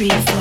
three,